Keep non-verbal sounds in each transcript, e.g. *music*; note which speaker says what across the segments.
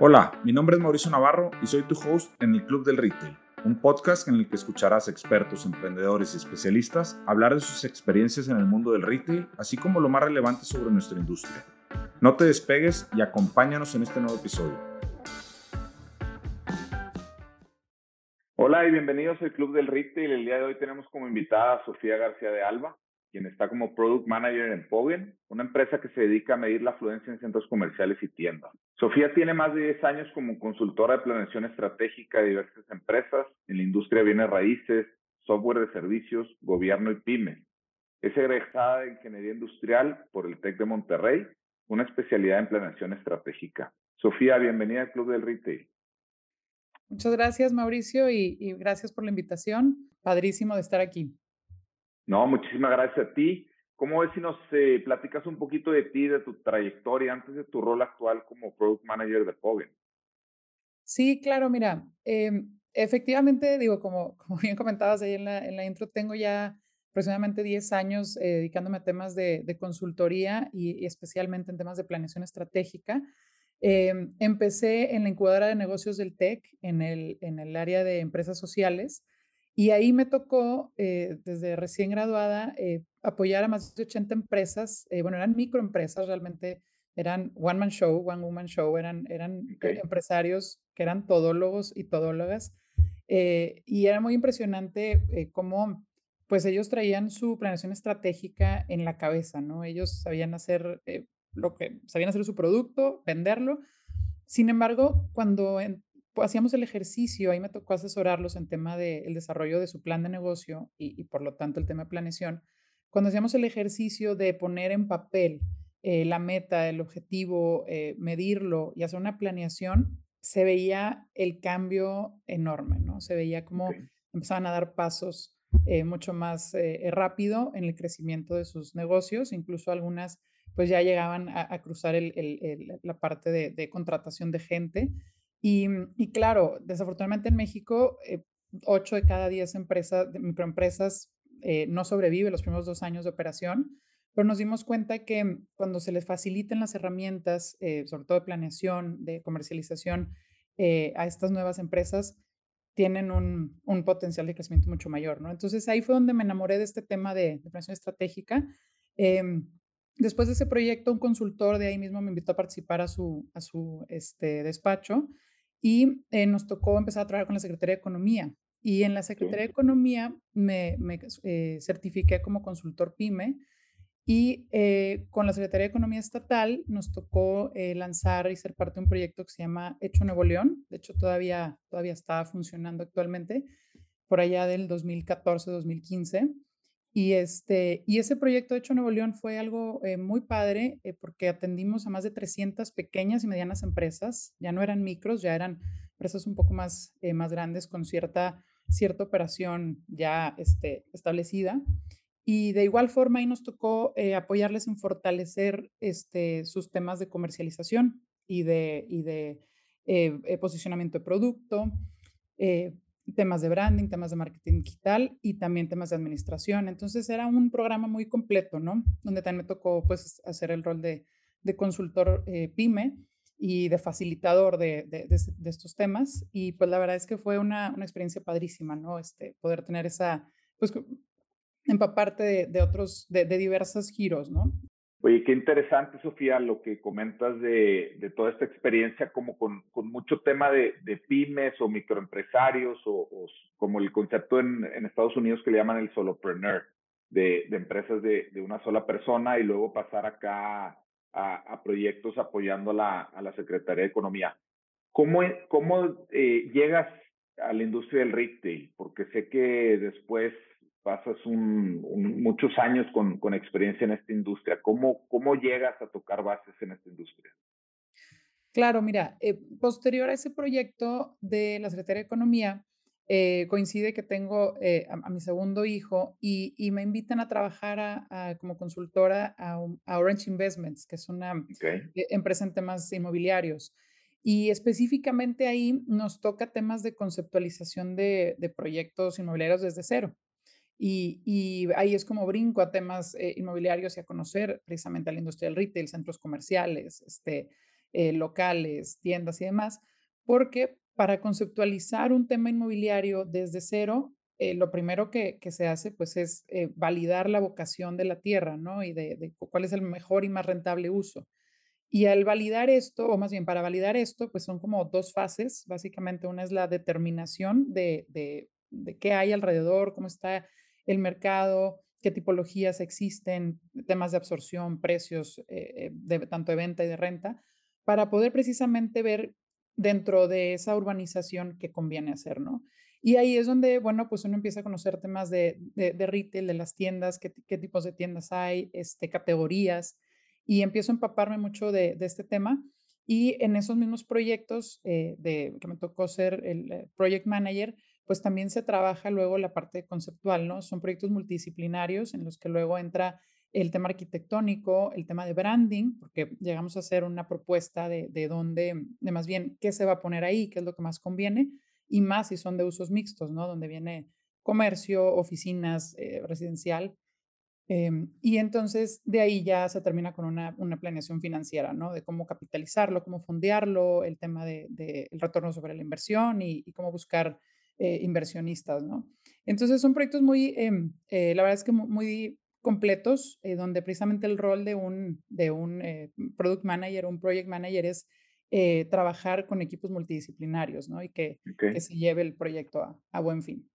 Speaker 1: Hola, mi nombre es Mauricio Navarro y soy tu host en el Club del Retail, un podcast en el que escucharás expertos, emprendedores y especialistas hablar de sus experiencias en el mundo del retail, así como lo más relevante sobre nuestra industria. No te despegues y acompáñanos en este nuevo episodio. Hola y bienvenidos al Club del Retail. El día de hoy tenemos como invitada a Sofía García de Alba, quien está como Product Manager en Pogen, una empresa que se dedica a medir la afluencia en centros comerciales y tiendas. Sofía tiene más de 10 años como consultora de planeación estratégica de diversas empresas en la industria de bienes raíces, software de servicios, gobierno y pymes. Es egresada de Ingeniería Industrial por el TEC de Monterrey, una especialidad en planeación estratégica. Sofía, bienvenida al Club del Retail.
Speaker 2: Muchas gracias, Mauricio, y gracias por la invitación. Padrísimo de estar aquí.
Speaker 1: No, muchísimas gracias a ti. ¿Cómo ves si nos eh, platicas un poquito de ti, de tu trayectoria antes de tu rol actual como Product Manager de Pogen?
Speaker 2: Sí, claro, mira, em, efectivamente, digo, *laughs* como, bien comentabas ahí en la, en la intro, tengo ya aproximadamente 10 años eh, dedicándome a temas de, consultoría y, especialmente en temas de planeación estratégica. Em, empecé en la incubadora de negocios del TEC, en el área de empresas sociales, y ahí me tocó, eh, desde recién graduada, eh, apoyar a más de 80 empresas. Eh, bueno, eran microempresas, realmente eran one man show, one woman show, eran, eran empresarios que eran todólogos y todólogas. y era muy impresionante cómo, pues ellos traían su planeación estratégica en la cabeza, ¿no? Ellos sabían hacer lo que, sabían hacer su producto, venderlo. Sin embargo, cuando hacíamos el ejercicio, ahí me tocó asesorarlos en tema del desarrollo de su plan de negocio y, por lo tanto el tema de planeación. Cuando hacíamos el ejercicio de poner en papel eh, la meta, el objetivo, eh, medirlo y hacer una planeación, se veía el cambio enorme, ¿no? Se veía como empezaban a dar pasos eh, mucho más rápido en el crecimiento de sus negocios, incluso algunas pues ya llegaban a, cruzar la parte de contratación de gente Mm, y, claro, desafortunadamente en México, eh, 8 de cada 10 empresas, microempresas eh, no sobrevive los primeros dos años de operación, pero nos dimos cuenta que cuando se les faciliten las herramientas, eh, sobre todo de planeación, de comercialización eh, a estas nuevas empresas, tienen un, un, potencial de crecimiento mucho mayor, ¿no? Entonces ahí fue donde me enamoré de este tema de, de planeación estratégica. Em, después de ese proyecto, un consultor de ahí mismo me invitó a participar a su, a su este, despacho y eh, nos tocó empezar a trabajar con la Secretaría de Economía. Y en la Secretaría de Economía me, eh, certifiqué como consultor PYME y eh, con la Secretaría de Economía Estatal nos tocó lanzar y ser parte de un proyecto que se llama Hecho Nuevo León. De hecho, todavía, todavía está funcionando actualmente, por allá del 2014-2015. Y, este, y ese proyecto hecho Nuevo León fue algo eh, muy padre eh, porque atendimos a más de 300 pequeñas y medianas empresas, ya no eran micros, ya eran empresas un poco más, eh, más grandes con cierta, cierta operación ya este, establecida. Y de igual forma ahí nos tocó apoyarles en fortalecer este, sus temas de comercialización y de, y de posicionamiento de producto, temas de branding, temas de marketing digital y también temas de administración. Entonces era un programa muy completo, ¿no? Donde también me tocó pues hacer el rol de, de consultor eh, pyme y de facilitador de, de, de, estos temas. Y pues la verdad es que fue una, una experiencia padrísima, ¿no? Este, poder tener esa, pues empaparte de, otros, de, diversos giros, ¿no?
Speaker 1: Oye, qué interesante, Sofía, lo que comentas de, de toda esta experiencia, como con, con mucho tema de, de, pymes o microempresarios, o, o como el concepto en, en, Estados Unidos que le llaman el solopreneur, de, de empresas de, una sola persona y luego pasar acá a, a proyectos apoyando a la, a la Secretaría de Economía. ¿Cómo, cómo eh, llegas a la industria del retail? Porque sé que después pasas un, muchos años con, con, experiencia en esta industria. ¿Cómo, ¿Cómo llegas a tocar bases en esta industria?
Speaker 2: Claro, mira, eh, posterior a ese proyecto de la Secretaría de Economía, eh, coincide que tengo eh, a, mi segundo hijo y, y, me invitan a trabajar a, como consultora a, Orange Investments, que es una empresa en temas inmobiliarios. Y específicamente ahí nos toca temas de conceptualización de, de proyectos inmobiliarios desde cero. Y, ahí es como brinco a temas eh, inmobiliarios y a conocer precisamente a la industria del retail, centros comerciales, este, eh, locales, tiendas y demás, porque para conceptualizar un tema inmobiliario desde cero, eh, lo primero que, se hace pues es eh, validar la vocación de la tierra, ¿no? Y de, cuál es el mejor y más rentable uso. Y al validar esto, o más bien para validar esto, pues son como dos fases. Básicamente una es la determinación de, de, qué hay alrededor, cómo está el mercado, qué tipologías existen, temas de absorción, precios, eh, de, tanto de venta y de renta, para poder precisamente ver dentro de esa urbanización qué conviene hacer, ¿no? Y ahí es donde, bueno, pues uno empieza a conocer temas de, de, retail, de las tiendas, qué, qué, tipos de tiendas hay, este, categorías, y empiezo a empaparme mucho de, de este tema. Y en esos mismos proyectos eh, de, que me tocó ser el eh, project manager, pues también se trabaja luego la parte conceptual, ¿no? Son proyectos multidisciplinarios en los que luego entra el tema arquitectónico, el tema de branding, porque llegamos a hacer una propuesta de, de dónde, de más bien, qué se va a poner ahí, qué es lo que más conviene, y más si son de usos mixtos, ¿no? Donde viene comercio, oficinas, eh, residencial. Em, y entonces de ahí ya se termina con una, una, planeación financiera, ¿no? De cómo capitalizarlo, cómo fondearlo, el tema del de, el retorno sobre la inversión y, cómo buscar eh, inversionistas, ¿no? Entonces son proyectos muy, em, eh, la verdad es que muy, completos, donde precisamente el rol de un, de un product manager, un project manager es trabajar con equipos multidisciplinarios, ¿no? Y que, que se lleve el proyecto a, a buen fin.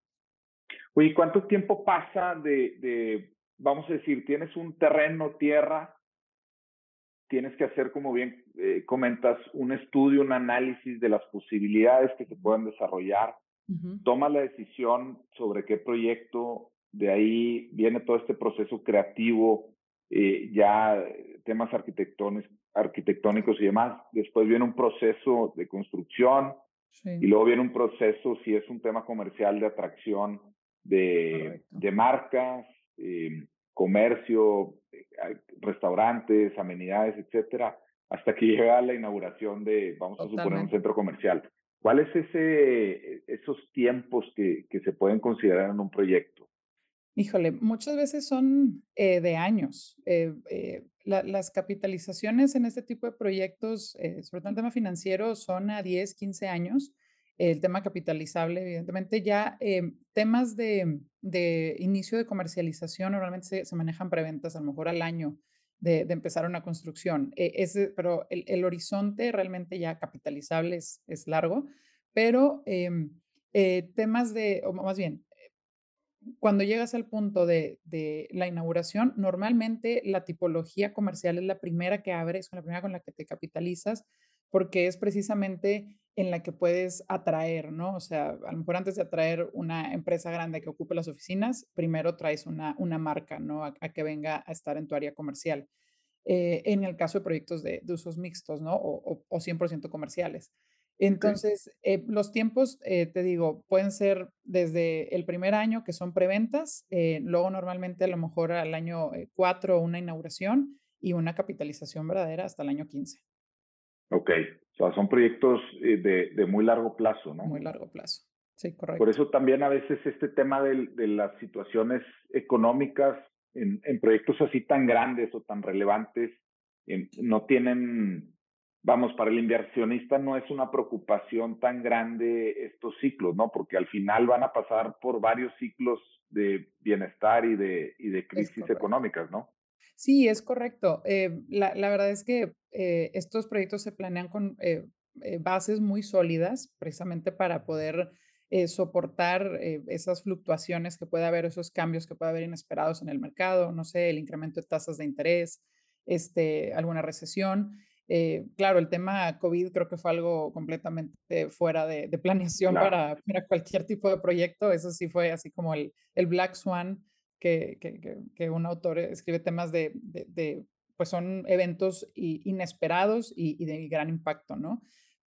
Speaker 1: Oye, ¿cuánto tiempo pasa de vamos a decir, tienes un terreno, tierra, tienes que hacer, como bien eh, comentas, un estudio, un análisis de las posibilidades que se pueden desarrollar, toma la decisión sobre qué proyecto, de ahí viene todo este proceso creativo, eh, ya temas arquitectónicos, y demás, después viene un proceso de construcción y luego viene un proceso, si es un tema comercial, de atracción de, de marcas, eh, comercio, eh, restaurantes, amenidades, etcétera, hasta que llega la inauguración de, vamos a suponer, un centro comercial. ¿Cuáles ese, esos tiempos que, que, se pueden considerar en un proyecto?
Speaker 2: Híjole, muchas veces son eh, de años. las capitalizaciones en este tipo de proyectos, sobre todo en tema financiero, son a 10, 15 años el tema capitalizable, evidentemente ya em, temas de, de, inicio de comercialización normalmente se, manejan preventas a lo mejor al año de, empezar una construcción, e, ese, pero el, el, horizonte realmente ya capitalizable es, es largo, pero em, eh, temas de, más bien, cuando llegas al punto de, de, la inauguración, normalmente la tipología comercial es la primera que abres, la primera con la que te capitalizas, porque es precisamente en la que puedes atraer, ¿no? O sea, a lo mejor antes de atraer una empresa grande que ocupe las oficinas, primero traes una, una marca, ¿no? A, que venga a estar en tu área comercial. Eh, en el caso de proyectos de, usos mixtos, ¿no? O, o, 100% comerciales. Entonces, eh, los tiempos, eh, te digo, pueden ser desde el primer año, que son preventas, luego normalmente a lo mejor al año 4 una inauguración y una capitalización verdadera hasta el año 15.
Speaker 1: Ok, o sea, son proyectos eh, de, de, muy largo plazo, ¿no?
Speaker 2: Muy largo plazo, sí, correcto.
Speaker 1: Por eso también a veces este tema de, de las situaciones económicas en, en, proyectos así tan grandes o tan relevantes no tienen, vamos, para el inversionista no es una preocupación tan grande estos ciclos, ¿no? Porque al final van a pasar por varios ciclos de bienestar y de, y de crisis económicas, ¿no?
Speaker 2: Sí, es correcto. Eh, la, verdad es que eh, estos proyectos se planean con eh, bases muy sólidas, precisamente para poder soportar esas fluctuaciones que puede haber, esos cambios que puede haber inesperados en el mercado, no sé, el incremento de tasas de interés, este, alguna recesión. claro, el tema COVID creo que fue algo completamente fuera de, planeación para, para, cualquier tipo de proyecto. Eso sí fue así como el, el Black Swan que, un autor escribe temas de, pues son eventos inesperados y, de gran impacto, ¿no?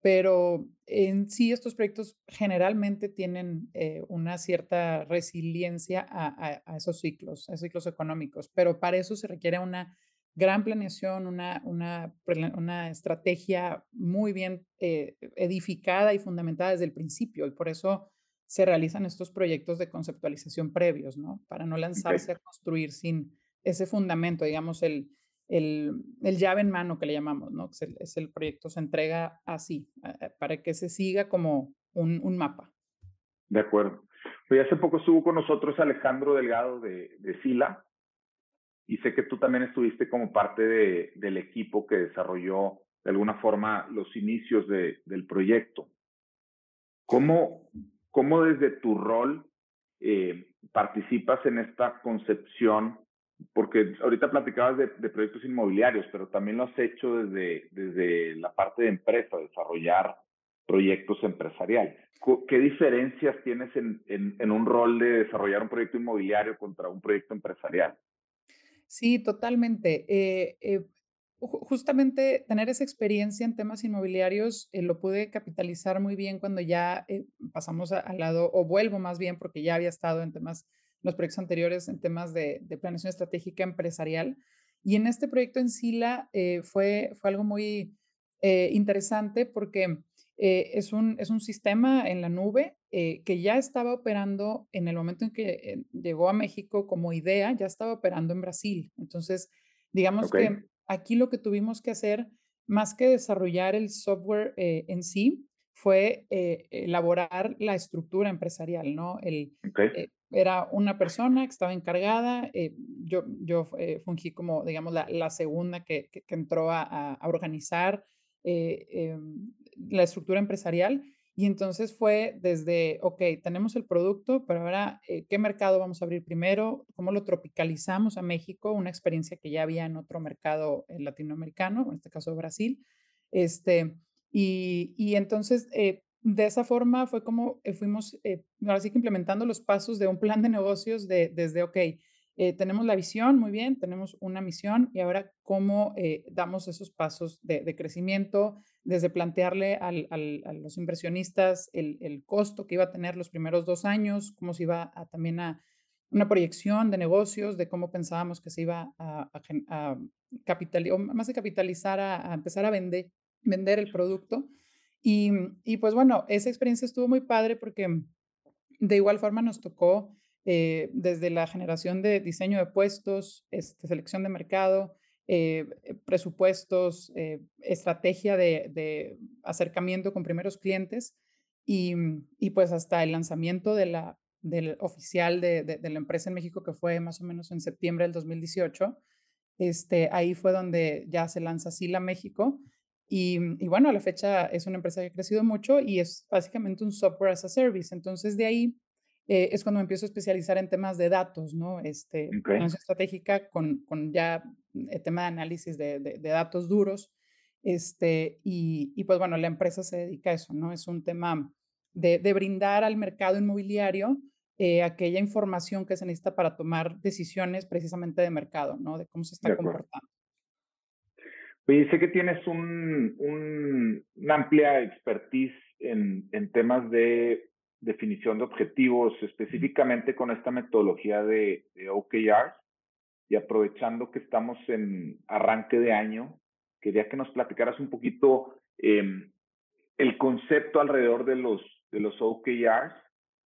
Speaker 2: Pero en sí estos proyectos generalmente tienen eh, una cierta resiliencia a, a, esos ciclos, a esos ciclos económicos, pero para eso se requiere una gran planeación, una, una, una estrategia muy bien eh, edificada y fundamentada desde el principio. Y por eso se realizan estos proyectos de conceptualización previos, ¿no? Para no lanzarse a construir sin ese fundamento, digamos, el, el, el, llave en mano que le llamamos, ¿no? Es el, es el proyecto, se entrega así, para que se siga como un, un mapa.
Speaker 1: De acuerdo. Pues hace poco estuvo con nosotros Alejandro Delgado de, de Sila y sé que tú también estuviste como parte de, del equipo que desarrolló de alguna forma los inicios de, del proyecto. ¿Cómo, ¿Cómo desde tu rol eh, participas en esta concepción porque ahorita platicabas de, proyectos inmobiliarios, pero también lo has hecho desde, desde la parte de empresa, desarrollar proyectos empresariales. ¿Qué diferencias tienes en, en, un rol de desarrollar un proyecto inmobiliario contra un proyecto empresarial?
Speaker 2: Sí, totalmente. Eh, eh, justamente tener esa experiencia en temas inmobiliarios eh, lo pude capitalizar muy bien cuando ya pasamos al lado, o vuelvo más bien, porque ya había estado en temas los proyectos anteriores en temas de, de planeación estratégica empresarial. Y en este proyecto en Sila eh, fue, fue algo muy eh, interesante porque eh, es, un, es un sistema en la nube que ya estaba operando en el momento en que llegó a México como idea, ya estaba operando en Brasil. Entonces, digamos que aquí lo que tuvimos que hacer, más que desarrollar el software en sí, fue elaborar la estructura empresarial, ¿no? El, era una persona que estaba encargada, eh, yo, yo eh, fungí como, digamos, la, la segunda que, que, entró a, a organizar eh, em, la estructura empresarial. Y entonces fue desde, ok, tenemos el producto, pero ahora, ¿qué mercado vamos a abrir primero? ¿Cómo lo tropicalizamos a México? Una experiencia que ya había en otro mercado latinoamericano, en este caso Brasil. Este, y, y entonces de esa forma fue como eh, fuimos, eh, ahora sí que implementando los pasos de un plan de negocios de, desde, ok, eh, tenemos la visión, muy bien, tenemos una misión y ahora cómo damos esos pasos de, crecimiento, desde plantearle al, a los inversionistas el, el, costo que iba a tener los primeros dos años, cómo se iba a, también a una proyección de negocios, de cómo pensábamos que se iba a, a, capitalizar, o más de capitalizar, a, empezar a vender, vender el producto. Y, y, pues bueno, esa experiencia estuvo muy padre porque de igual forma nos tocó eh, desde la generación de diseño de puestos, este, selección de mercado, eh, eh, presupuestos, estrategia de, de, acercamiento con primeros clientes y, y, pues hasta el lanzamiento de la, del oficial de, de, la empresa en México que fue más o menos en septiembre del 2018. Este, ahí fue donde ya se lanza Sila México Mm, y, bueno, a la fecha es una empresa que ha crecido mucho y es básicamente un software as a service. Entonces, de ahí eh, es cuando me empiezo a especializar en temas de datos, ¿no? Este, okay. estratégica con, con ya el eh, tema de análisis de, de, datos duros. Este, y, y, pues bueno, la empresa se dedica a eso, ¿no? Es un tema de, de brindar al mercado inmobiliario eh, aquella información que se necesita para tomar decisiones precisamente de mercado, ¿no? De cómo se está comportando.
Speaker 1: Oye, sé que tienes un, un, una amplia expertise en, en, temas de definición de objetivos, específicamente con esta metodología de, de OKRs. Y aprovechando que estamos en arranque de año, quería que nos platicaras un poquito eh, el concepto alrededor de los, de los OKRs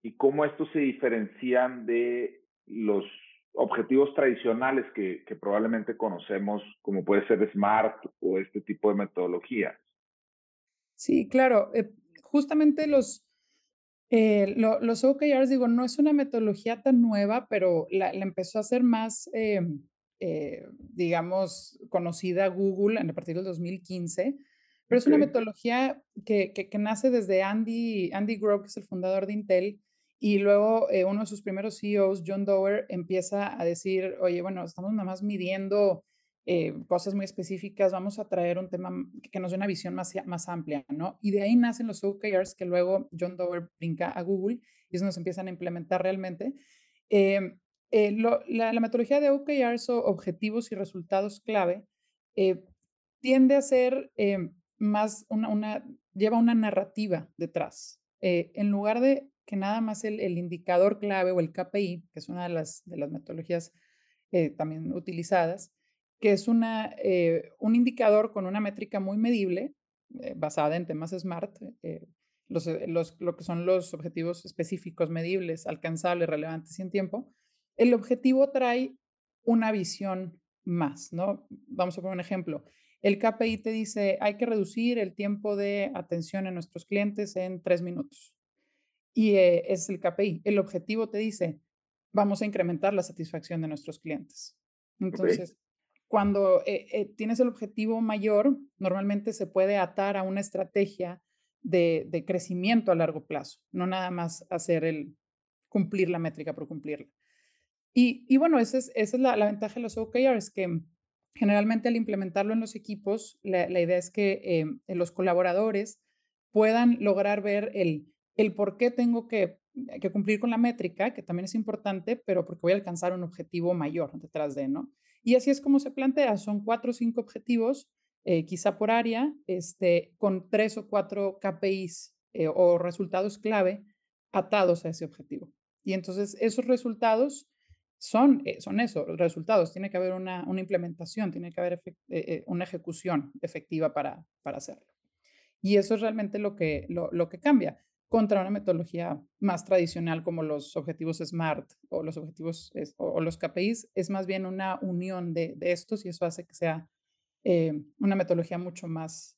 Speaker 1: y cómo estos se diferencian de los objetivos tradicionales que, probablemente conocemos, como puede ser SMART o este tipo de metodologías.
Speaker 2: Sí, claro. Eh, justamente los, eh, los OKRs, digo, no es una metodología tan nueva, pero la, empezó a hacer más, eh, digamos, conocida Google a partir del 2015. Pero es una metodología que, que, que, nace desde Andy, Andy Grove, que es el fundador de Intel, y luego eh, uno de sus primeros CEOs, John Dower, empieza a decir, oye, bueno, estamos nada más midiendo eh, cosas muy específicas, vamos a traer un tema que nos dé una visión más, más amplia, ¿no? Y de ahí nacen los OKRs que luego John Dower brinca a Google y eso nos empiezan a implementar realmente. Em, eh, la, la, metodología de OKRs o objetivos y resultados clave tiende a ser em, más una, una, lleva una narrativa detrás. en lugar de que nada más el, indicador clave o el KPI, que es una de las, de las metodologías eh, también utilizadas, que es una, eh, un indicador con una métrica muy medible, eh, basada en temas SMART, los, los, lo que son los objetivos específicos, medibles, alcanzables, relevantes y en tiempo. El objetivo trae una visión más, ¿no? Vamos a poner un ejemplo. El KPI te dice, hay que reducir el tiempo de atención a nuestros clientes en tres minutos. Y eh, es el KPI. El objetivo te dice, vamos a incrementar la satisfacción de nuestros clientes. Entonces, cuando eh, eh, tienes el objetivo mayor, normalmente se puede atar a una estrategia de, crecimiento a largo plazo, no nada más hacer el cumplir la métrica por cumplirla. Y, bueno, esa es, la, ventaja de los OKRs, que generalmente al implementarlo en los equipos, la, idea es que em, los colaboradores puedan lograr ver el, el por qué tengo que, que, cumplir con la métrica, que también es importante, pero porque voy a alcanzar un objetivo mayor detrás de, ¿no? Y así es como se plantea, son cuatro o cinco objetivos, eh, quizá por área, este, con tres o cuatro KPIs eh, o resultados clave atados a ese objetivo. Y entonces esos resultados son, eh, son eso, resultados. Tiene que haber una, una implementación, tiene que haber una ejecución efectiva para, para hacerlo. Y eso es realmente lo que, lo, lo que cambia contra una metodología más tradicional como los objetivos SMART o los objetivos o, los KPIs, es más bien una unión de, estos y eso hace que sea eh, una metodología mucho más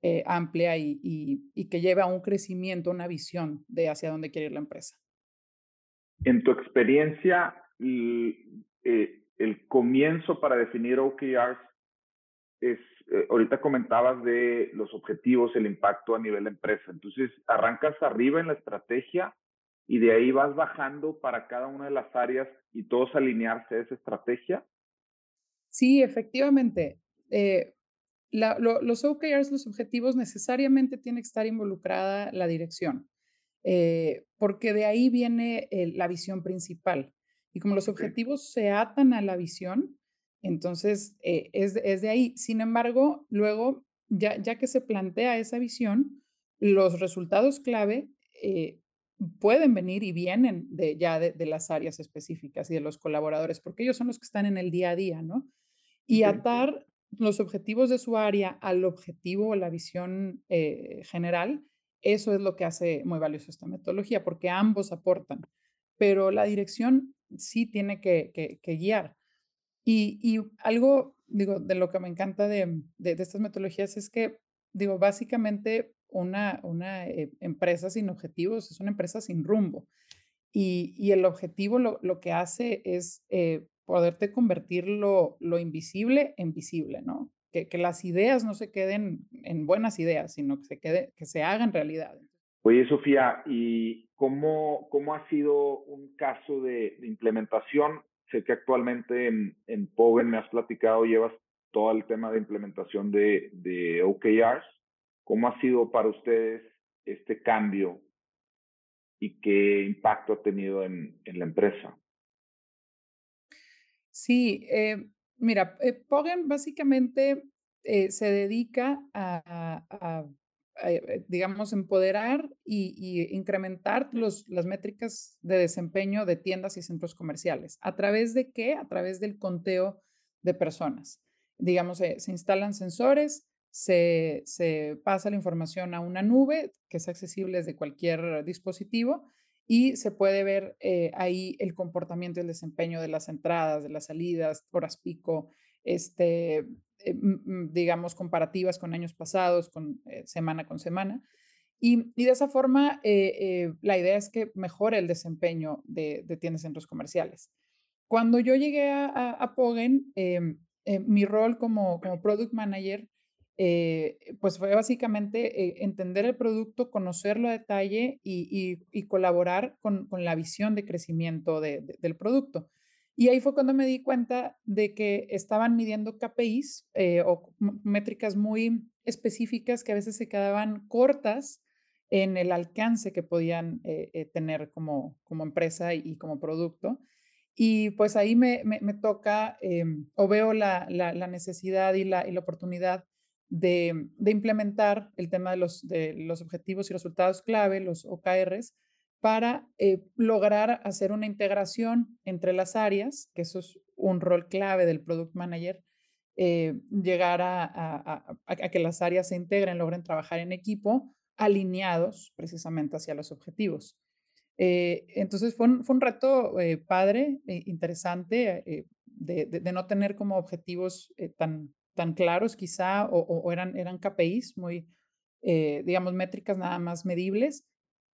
Speaker 2: eh, amplia y, que lleve a un crecimiento, una visión de hacia dónde quiere ir la empresa.
Speaker 1: En tu experiencia, el, eh, el comienzo para definir OKRs es eh, ahorita comentabas de los objetivos, el impacto a nivel de empresa. Entonces, arrancas arriba en la estrategia y de ahí vas bajando para cada una de las áreas y todos alinearse a esa estrategia.
Speaker 2: Sí, efectivamente. Eh, los OKRs, los objetivos, necesariamente tiene que estar involucrada la dirección, eh, porque de ahí viene la visión principal. Y como los objetivos se atan a la visión, entonces, eh, es, de ahí. Sin embargo, luego, ya, ya que se plantea esa visión, los resultados clave eh, pueden venir y vienen de, ya de, las áreas específicas y de los colaboradores, porque ellos son los que están en el día a día, ¿no? Y atar los objetivos de su área al objetivo o la visión eh, general, eso es lo que hace muy valioso esta metodología, porque ambos aportan, pero la dirección sí tiene que guiar. Y, algo, digo, de lo que me encanta de, estas metodologías es que, digo, básicamente una, una eh, empresa sin objetivos es una empresa sin rumbo. Y, el objetivo lo, que hace es eh, poderte convertir lo, invisible en visible, ¿no? Que, las ideas no se queden en buenas ideas, sino que se, quede, que se hagan realidad.
Speaker 1: Oye, Sofía, ¿y cómo, cómo ha sido un caso de, de implementación Sé que actualmente en, en me has platicado, llevas todo el tema de implementación de, de OKRs. ¿Cómo ha sido para ustedes este cambio y qué impacto ha tenido en, la empresa?
Speaker 2: Sí, eh, mira, eh, Pogen básicamente eh, se dedica a eh, eh, digamos, empoderar y, incrementar los, las métricas de desempeño de tiendas y centros comerciales. ¿A través de qué? A través del conteo de personas. Digamos, se instalan sensores, se, se, pasa la información a una nube que es accesible desde cualquier dispositivo y se puede ver eh, ahí el comportamiento y el desempeño de las entradas, de las salidas, horas pico, este, eh, digamos, comparativas con años pasados, con eh, semana con semana. Y, de esa forma, eh, la idea es que mejore el desempeño de, tiendas y centros comerciales. Cuando yo llegué a, a, Pogen, em, mi rol como, como product manager, pues fue básicamente entender el producto, conocerlo a detalle y, colaborar con, con, la visión de crecimiento del producto. Y ahí fue cuando me di cuenta de que estaban midiendo KPIs eh, o métricas muy específicas que a veces se quedaban cortas en el alcance que podían eh, eh, tener como, como empresa y, como producto. Y pues ahí me, me, toca em, o veo la, la, necesidad y la, la oportunidad de, de, implementar el tema de los, de los objetivos y resultados clave, los OKRs, para eh, lograr hacer una integración entre las áreas, que eso es un rol clave del Product Manager, eh, llegar a, que las áreas se integren, logren trabajar en equipo, alineados precisamente hacia los objetivos. Eh, entonces fue un, reto padre, interesante. de, no tener como objetivos tan, claros quizá o, o, eran, eran KPIs muy, digamos, métricas nada más medibles,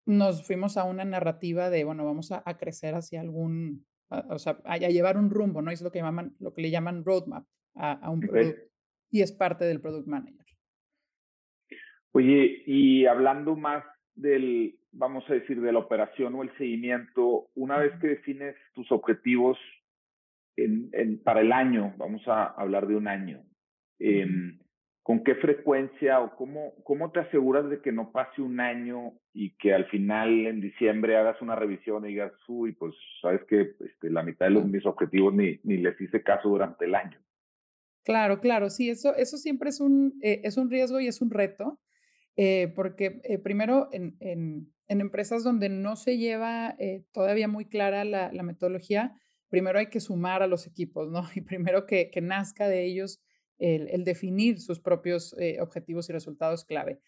Speaker 2: nos fuimos a una narrativa de, bueno, vamos a, a crecer hacia algún, o sea, a, a, llevar un rumbo, ¿no? Es lo que, llaman, lo que le llaman roadmap a, un producto y es parte del product manager.
Speaker 1: Oye, y hablando más del, vamos a decir, de la operación o el seguimiento, una vez que defines tus objetivos en, en, para el año, vamos a hablar de un año, eh, ¿con qué frecuencia o cómo, cómo te aseguras de que no pase un año y que al final en diciembre hagas una revisión y digas, uy, pues sabes que este, la mitad de los, mis objetivos ni, ni les hice caso durante el año?
Speaker 2: Claro, claro, sí, eso, eso siempre es un, eh, es un riesgo y es un reto, eh, porque eh, primero en, en, en, empresas donde no se lleva todavía muy clara la, la, metodología, primero hay que sumar a los equipos, ¿no? *laughs* Y primero que, que nazca de ellos el, definir sus propios eh, objetivos y resultados clave.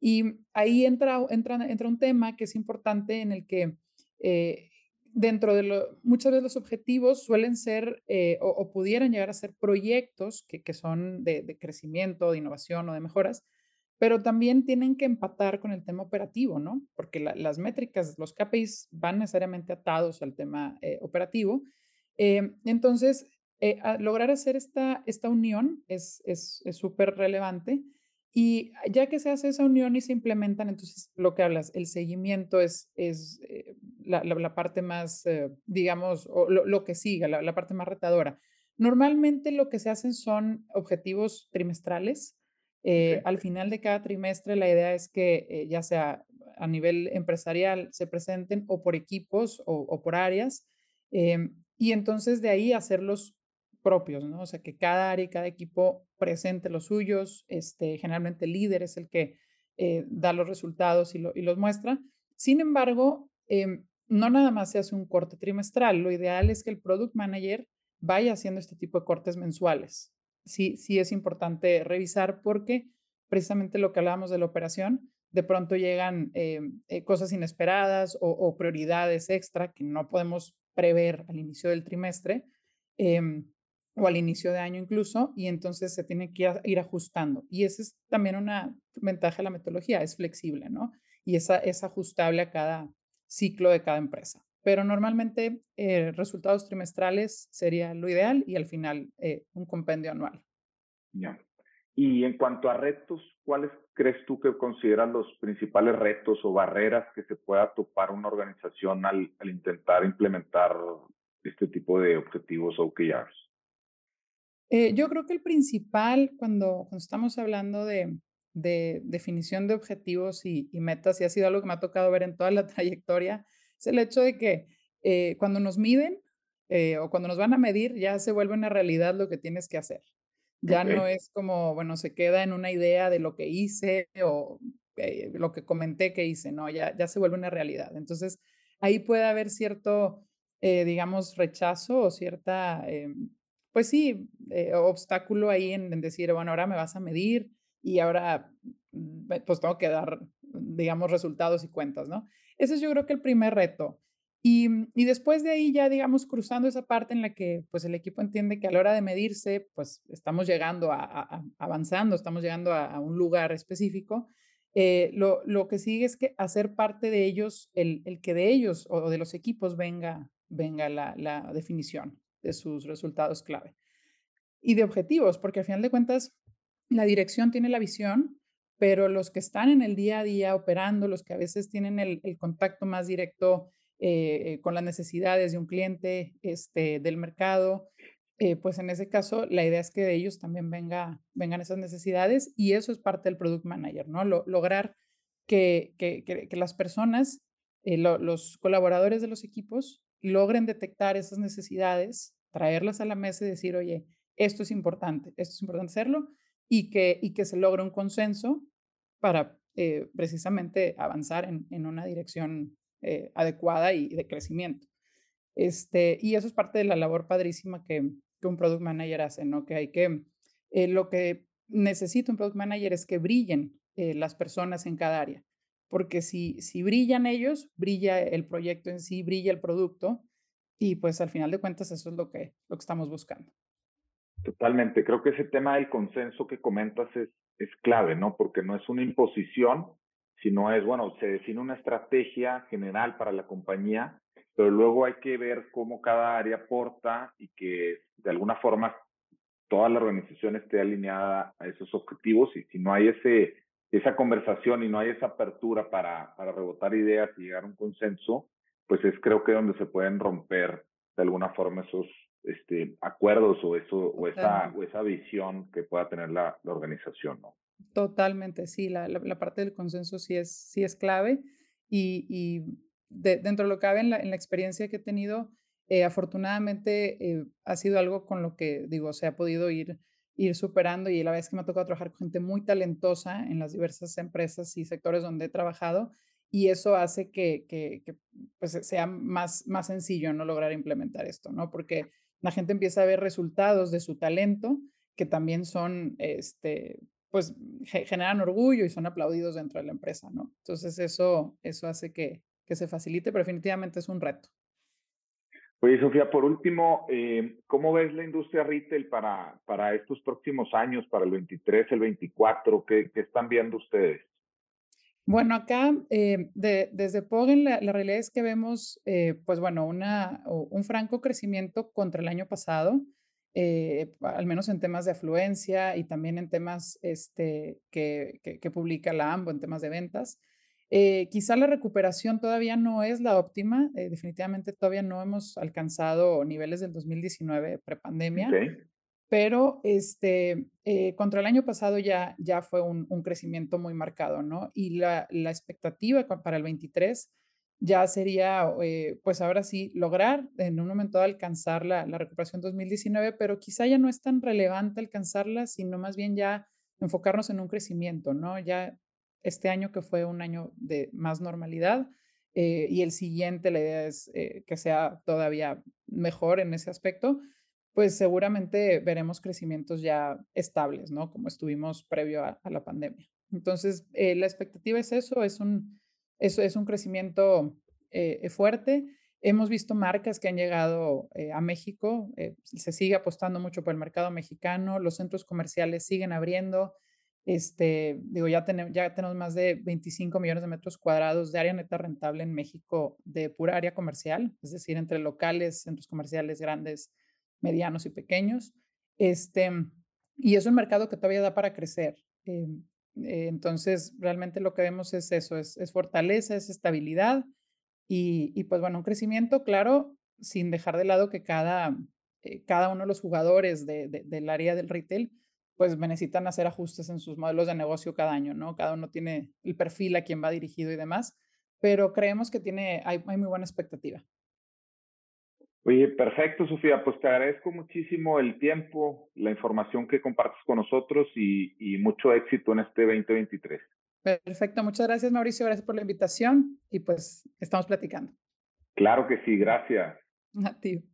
Speaker 2: Y ahí entra, entra, entra un tema que es importante en el que eh, dentro de lo, muchas veces los objetivos suelen ser eh, o, pudieran llegar a ser proyectos que, que son de, de, crecimiento, de innovación o de mejoras, pero también tienen que empatar con el tema operativo, ¿no? Porque la, las métricas, los KPIs van necesariamente atados al tema operativo. Entonces, eh, lograr hacer esta, esta unión es súper es, relevante. Y ya que se hace esa unión y se implementan, entonces lo que hablas, el seguimiento es, es eh, la, la, la, parte más, eh, digamos, o lo, lo, que siga, la, la, parte más retadora. Normalmente lo que se hacen son objetivos trimestrales. Eh, okay. Al final de cada trimestre la idea es que ya sea a nivel empresarial se presenten o por equipos o, o por áreas em, y entonces de ahí hacerlos propios, ¿no? O sea, que cada área y cada equipo presente los suyos, este, generalmente el líder es el que eh, da los resultados y, lo, y, los muestra. Sin embargo, eh, no nada más se hace un corte trimestral, lo ideal es que el product manager vaya haciendo este tipo de cortes mensuales. Sí, sí es importante revisar porque precisamente lo que hablábamos de la operación, de pronto llegan eh, eh cosas inesperadas o, prioridades extra que no podemos prever al inicio del trimestre. Eh, o al inicio de año incluso, y entonces se tiene que ir ajustando. Y esa es también una ventaja de la metodología, es flexible, ¿no? Y esa es ajustable a cada ciclo de cada empresa. Pero normalmente eh, resultados trimestrales sería lo ideal y al final eh, un compendio anual.
Speaker 1: Ya. Y en cuanto a retos, ¿cuáles crees tú que consideran los principales retos o barreras que se pueda topar una organización al, al intentar implementar este tipo de objetivos o OKRs?
Speaker 2: Eh, yo creo que el principal, cuando, cuando estamos hablando de, de, definición de objetivos y, y, metas, y ha sido algo que me ha tocado ver en toda la *laughs* trayectoria, es el hecho de que eh, cuando nos miden eh, o cuando nos van a medir, ya se vuelve una realidad lo que tienes que hacer. Ya okay. no es como, bueno, se queda en una idea de lo que hice o eh, lo que comenté que hice, no, ya, ya se vuelve una realidad. Entonces, ahí puede haber cierto, eh, digamos, rechazo o cierta em, pues sí, eh, obstáculo ahí en, en, decir, bueno, ahora me vas a medir y ahora mm, pues tengo que dar, digamos, resultados y cuentas, ¿no? Ese es yo creo que el primer reto. Y, y, después de ahí ya, digamos, cruzando esa parte en la que pues el equipo entiende que a la hora de medirse, pues estamos llegando a, avanzando, estamos llegando a, un lugar específico. Eh, lo, lo, que sigue es que hacer parte de ellos, el, el que de ellos o de los equipos venga, venga la definición de sus resultados clave. Y de objetivos, porque al final de cuentas, la dirección tiene la visión, pero los que están en el día a día operando, los que a veces tienen el, contacto más directo eh, con las necesidades de un cliente, este, del mercado, eh, pues en ese caso la idea es que de ellos también venga, vengan esas necesidades y eso es parte del product manager, ¿no? Lo, lograr que, que, que, las personas, eh, lo, los colaboradores de los equipos logren detectar esas necesidades traerlas a la mesa y decir, oye, esto es importante, esto es importante hacerlo y que, y que se logre un consenso para eh, precisamente avanzar en, en una dirección eh, adecuada y de crecimiento. Este, y eso es parte de la labor padrísima que, que un product manager hace, ¿no? Que hay que, eh, lo que necesita un product manager es que brillen las personas en cada área, porque si, si brillan ellos, brilla el proyecto en sí, brilla el producto Y pues al final de cuentas eso es lo que, lo que estamos buscando.
Speaker 1: Totalmente. Creo que ese tema del consenso que comentas es, es clave, ¿no? Porque no es una imposición, sino es, bueno, se define una estrategia general para la compañía, pero luego hay que ver cómo cada área aporta y que de alguna forma toda la organización esté alineada a esos objetivos y si no hay ese, esa conversación y no hay esa apertura para, para rebotar ideas y llegar a un consenso, pues es creo que donde se pueden romper de alguna forma esos este, acuerdos o, eso, o, esa, o esa visión que pueda tener la, la organización, ¿no?
Speaker 2: Totalmente, sí, la, la, parte del consenso sí es, sí es clave y, y dentro de lo que cabe en la, en la experiencia que he tenido, eh, afortunadamente eh, ha sido algo con lo que, digo, se ha podido ir, ir superando y la vez que me ha tocado trabajar con gente muy talentosa en las diversas empresas y sectores donde he trabajado y eso hace que, que, que pues sea más, más sencillo no lograr implementar esto, ¿no? Porque la gente empieza a ver resultados de su talento que también son, este, pues generan orgullo y son aplaudidos dentro de la empresa, ¿no? Entonces eso, eso hace que, que se facilite, pero definitivamente es un reto.
Speaker 1: Oye, Sofía, por último, eh, ¿cómo ves la industria retail para, para estos próximos años, para el 23, el 24? ¿Qué, qué están viendo ustedes?
Speaker 2: Bueno, acá eh, de, desde Pogen la, la, realidad es que vemos, eh, pues bueno, una, un franco crecimiento contra el año pasado, eh, al menos en temas de afluencia y también en temas este, que, que, que publica la AMBO, en temas de ventas. Eh, quizá la recuperación todavía no es la óptima, eh, definitivamente todavía no hemos alcanzado niveles del 2019 prepandemia, pero este, eh, contra el año pasado ya, ya fue un, un crecimiento muy marcado, ¿no? Y la, la, expectativa para el 23 ya sería, eh, pues ahora sí, lograr en un momento alcanzar la, la recuperación 2019, pero quizá ya no es tan relevante alcanzarla, sino más bien ya enfocarnos en un crecimiento, ¿no? Ya este año que fue un año de más normalidad eh, y el siguiente la idea es eh, que sea todavía mejor en ese aspecto, pues seguramente veremos crecimientos ya estables, ¿no? Como estuvimos previo a, a la pandemia. Entonces, eh, la expectativa es eso, es un, eso es un crecimiento eh, fuerte. Hemos visto marcas que han llegado eh, a México, se sigue apostando mucho por el mercado mexicano, los centros comerciales siguen abriendo, este, digo, ya, tenemos, más de 25 millones de metros cuadrados de área neta rentable en México de pura área comercial, es decir, entre locales, centros comerciales grandes, medianos y pequeños. Este, y es un mercado que todavía da para crecer. Eh, eh, entonces, realmente lo que vemos es eso, es, fortaleza, es estabilidad y, y, pues bueno, un crecimiento, claro, sin dejar de lado que cada, eh, cada uno de los jugadores de, de, del área del retail pues necesitan hacer ajustes en sus modelos de negocio cada año, ¿no? Cada uno tiene el perfil a quien va dirigido y demás, pero creemos que tiene, hay, hay muy buena expectativa.
Speaker 1: Oye, perfecto, Sofía. Pues te agradezco muchísimo el tiempo, la información que compartes con nosotros y, y mucho éxito en este 2023.
Speaker 2: Perfecto, muchas gracias Mauricio, gracias por la invitación y pues estamos platicando.
Speaker 1: Claro que sí, gracias. *laughs*
Speaker 2: A ti.